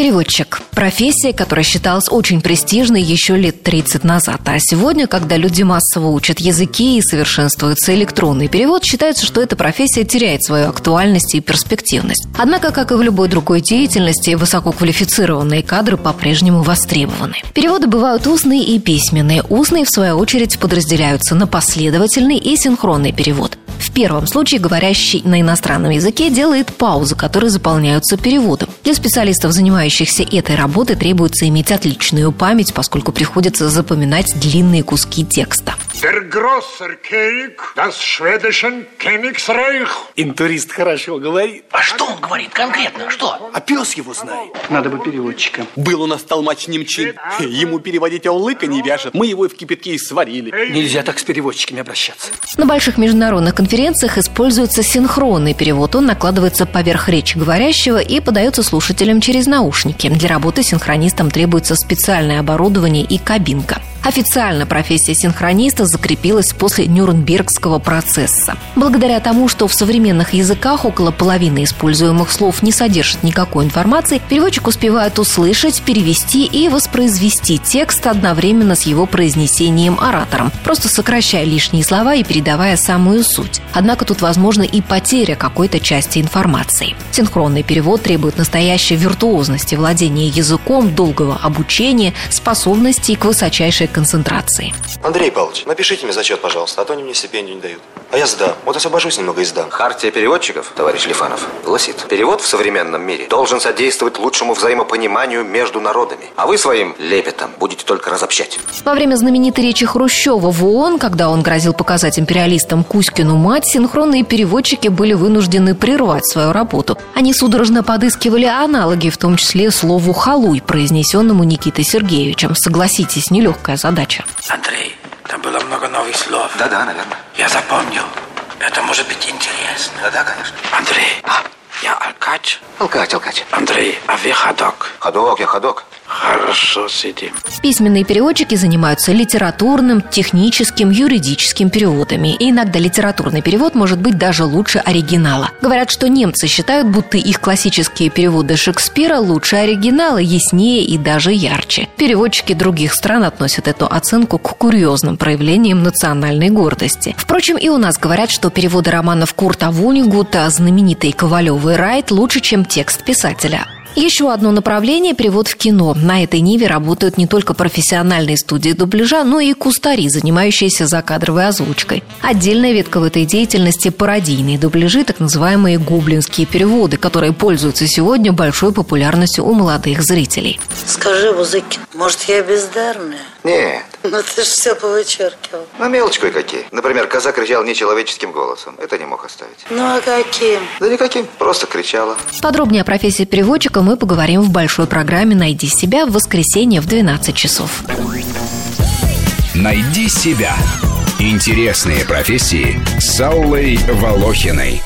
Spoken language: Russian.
Переводчик. Профессия, которая считалась очень престижной еще лет 30 назад. А сегодня, когда люди массово учат языки и совершенствуется электронный перевод, считается, что эта профессия теряет свою актуальность и перспективность. Однако, как и в любой другой деятельности, высококвалифицированные кадры по-прежнему востребованы. Переводы бывают устные и письменные. Устные, в свою очередь, подразделяются на последовательный и синхронный перевод. В первом случае говорящий на иностранном языке делает паузы, которые заполняются переводом. Для специалистов, занимающихся этой работой, требуется иметь отличную память, поскольку приходится запоминать длинные куски текста. Интурист хорошо говорит. А что он говорит конкретно? Что? А пес его знает. Надо бы переводчика. Был у нас толмач немчин. Ему переводить аулыка не вяжет. Мы его и в кипятке и сварили. Нельзя так с переводчиками обращаться. На больших международных конференциях используется синхронный перевод. Он накладывается поверх речи говорящего и подается слушателям через наушники. Для работы синхронистам требуется специальное оборудование и кабинка. Официально профессия синхрониста закрепилась после Нюрнбергского процесса. Благодаря тому, что в современных языках около половины используемых слов не содержит никакой информации, переводчик успевает услышать, перевести и воспроизвести текст одновременно с его произнесением оратором, просто сокращая лишние слова и передавая самую суть. Однако тут возможна и потеря какой-то части информации. Синхронный перевод требует настоящей виртуозности владения языком, долгого обучения, способностей к высочайшей концентрации. Андрей Павлович, напишите мне зачет, пожалуйста, а то они мне стипендию не дают. А я сдам. Вот освобожусь немного и сдам. Хартия переводчиков, товарищ Лифанов, гласит, перевод в современном мире должен содействовать лучшему взаимопониманию между народами. А вы своим лепетом будете только разобщать. Во время знаменитой речи Хрущева в ООН, когда он грозил показать империалистам Кузькину мать, синхронные переводчики были вынуждены прервать свою работу. Они судорожно подыскивали аналоги, в том числе слову «халуй», произнесенному Никитой Сергеевичем. Согласитесь, нелегкая задача. Андрей, много новых слов. Да-да, наверное. Я запомнил. Это может быть интересно. Да-да, конечно. Андрей, я Алкач. Алкач, алкач. Андрей, а вы ходок. Ходок, я ходок. Хорошо сидим. Письменные переводчики занимаются литературным, техническим, юридическим переводами. И иногда литературный перевод может быть даже лучше оригинала. Говорят, что немцы считают, будто их классические переводы Шекспира лучше оригинала, яснее и даже ярче. Переводчики других стран относят эту оценку к курьезным проявлениям национальной гордости. Впрочем, и у нас говорят, что переводы романов Курта Вунигута, знаменитой Ковалевой Райт лучше, чем текст писателя. Еще одно направление – перевод в кино. На этой ниве работают не только профессиональные студии дубляжа, но и кустари, занимающиеся закадровой озвучкой. Отдельная ветка в этой деятельности – пародийные дубляжи, так называемые гоблинские переводы, которые пользуются сегодня большой популярностью у молодых зрителей. Скажи, Бузыкин, может, я бездарная? Нет, Ну ты ж все повычеркивал. на мелочь кое-какие. Например, коза кричала нечеловеческим голосом. Это не мог оставить. Ну а каким? Да никаким, просто кричала. Подробнее о профессии переводчика мы поговорим в большой программе «Найди себя» в воскресенье в 12 часов. Найди себя. Интересные профессии с Аллой Волохиной.